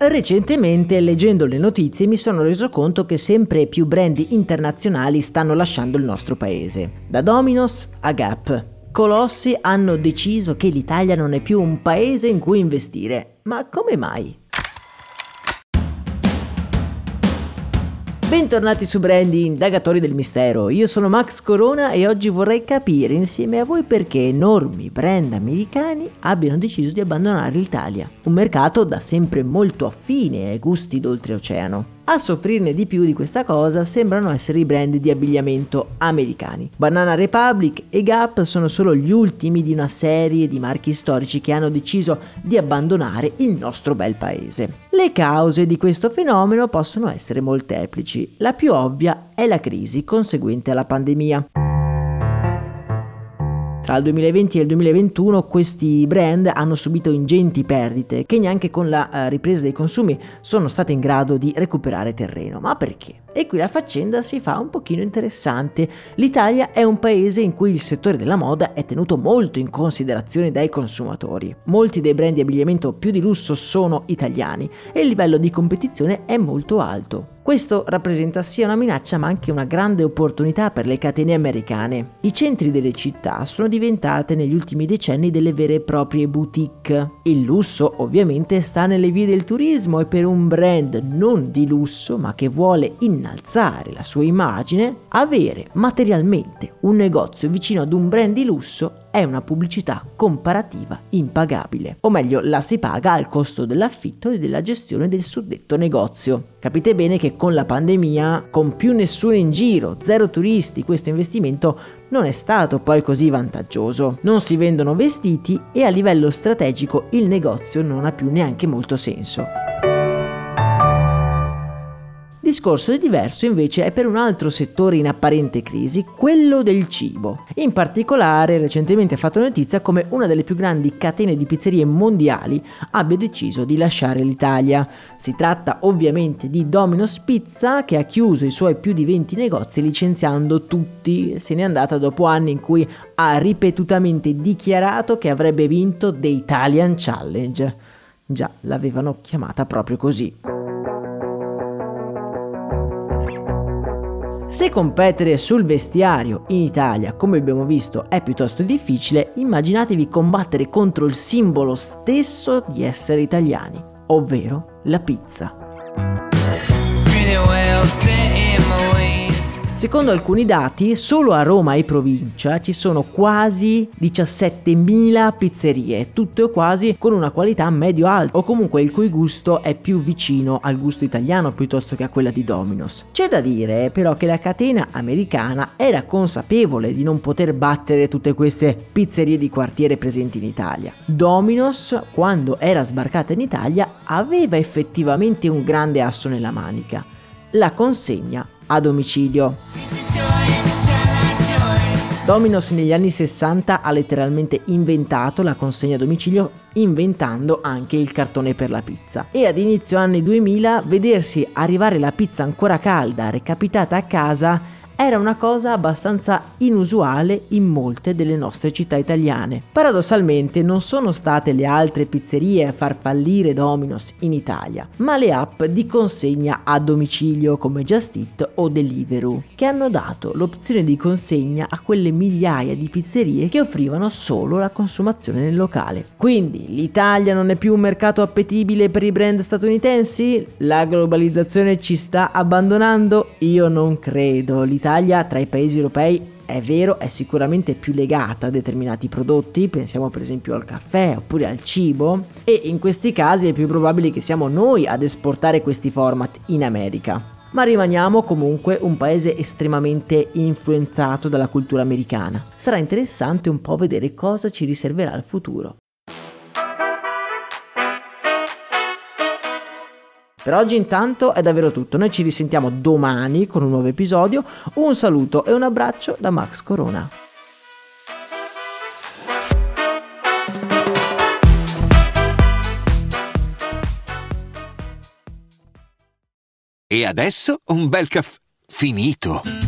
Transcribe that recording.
Recentemente, leggendo le notizie, mi sono reso conto che sempre più brand internazionali stanno lasciando il nostro paese. Da Dominos a Gap. Colossi hanno deciso che l'Italia non è più un paese in cui investire. Ma come mai? Bentornati su Brandy, indagatori del mistero. Io sono Max Corona e oggi vorrei capire insieme a voi perché enormi brand americani abbiano deciso di abbandonare l'Italia, un mercato da sempre molto affine ai gusti d'oltreoceano. A soffrirne di più di questa cosa sembrano essere i brand di abbigliamento americani. Banana Republic e Gap sono solo gli ultimi di una serie di marchi storici che hanno deciso di abbandonare il nostro bel paese. Le cause di questo fenomeno possono essere molteplici. La più ovvia è la crisi conseguente alla pandemia. Tra il 2020 e il 2021 questi brand hanno subito ingenti perdite che neanche con la uh, ripresa dei consumi sono state in grado di recuperare terreno. Ma perché? E qui la faccenda si fa un pochino interessante. L'Italia è un paese in cui il settore della moda è tenuto molto in considerazione dai consumatori. Molti dei brand di abbigliamento più di lusso sono italiani e il livello di competizione è molto alto. Questo rappresenta sia una minaccia ma anche una grande opportunità per le catene americane. I centri delle città sono diventate negli ultimi decenni delle vere e proprie boutique. Il lusso ovviamente sta nelle vie del turismo e per un brand non di lusso ma che vuole innalzare la sua immagine, avere materialmente un negozio vicino ad un brand di lusso è una pubblicità comparativa impagabile. O meglio, la si paga al costo dell'affitto e della gestione del suddetto negozio. Capite bene che con la pandemia, con più nessuno in giro, zero turisti, questo investimento non è stato poi così vantaggioso. Non si vendono vestiti e a livello strategico il negozio non ha più neanche molto senso. Discorso diverso invece è per un altro settore in apparente crisi, quello del cibo. In particolare, recentemente ha fatto notizia come una delle più grandi catene di pizzerie mondiali abbia deciso di lasciare l'Italia. Si tratta ovviamente di Domino's Pizza che ha chiuso i suoi più di 20 negozi licenziando tutti. Se n'è andata dopo anni in cui ha ripetutamente dichiarato che avrebbe vinto The Italian Challenge. Già, l'avevano chiamata proprio così. Se competere sul vestiario in Italia, come abbiamo visto, è piuttosto difficile, immaginatevi combattere contro il simbolo stesso di essere italiani, ovvero la pizza. Secondo alcuni dati, solo a Roma e provincia ci sono quasi 17.000 pizzerie, tutte o quasi con una qualità medio-alta, o comunque il cui gusto è più vicino al gusto italiano piuttosto che a quella di Domino's. C'è da dire però che la catena americana era consapevole di non poter battere tutte queste pizzerie di quartiere presenti in Italia. Domino's, quando era sbarcata in Italia, aveva effettivamente un grande asso nella manica, la consegna a domicilio. Domino's negli anni 60 ha letteralmente inventato la consegna a domicilio inventando anche il cartone per la pizza e ad inizio anni 2000 vedersi arrivare la pizza ancora calda recapitata a casa era una cosa abbastanza inusuale in molte delle nostre città italiane. Paradossalmente non sono state le altre pizzerie a far fallire Domino's in Italia, ma le app di consegna a domicilio come Just Eat o Deliveroo, che hanno dato l'opzione di consegna a quelle migliaia di pizzerie che offrivano solo la consumazione nel locale. Quindi l'Italia non è più un mercato appetibile per i brand statunitensi? La globalizzazione ci sta abbandonando? Io non credo. L'Italia l'Italia tra i paesi europei è vero, è sicuramente più legata a determinati prodotti, pensiamo per esempio al caffè oppure al cibo, e in questi casi è più probabile che siamo noi ad esportare questi format in America. Ma rimaniamo comunque un paese estremamente influenzato dalla cultura americana. Sarà interessante un po' vedere cosa ci riserverà il futuro. Per oggi intanto è davvero tutto, noi ci risentiamo domani con un nuovo episodio, un saluto e un abbraccio da Max Corona. E adesso un bel caffè finito.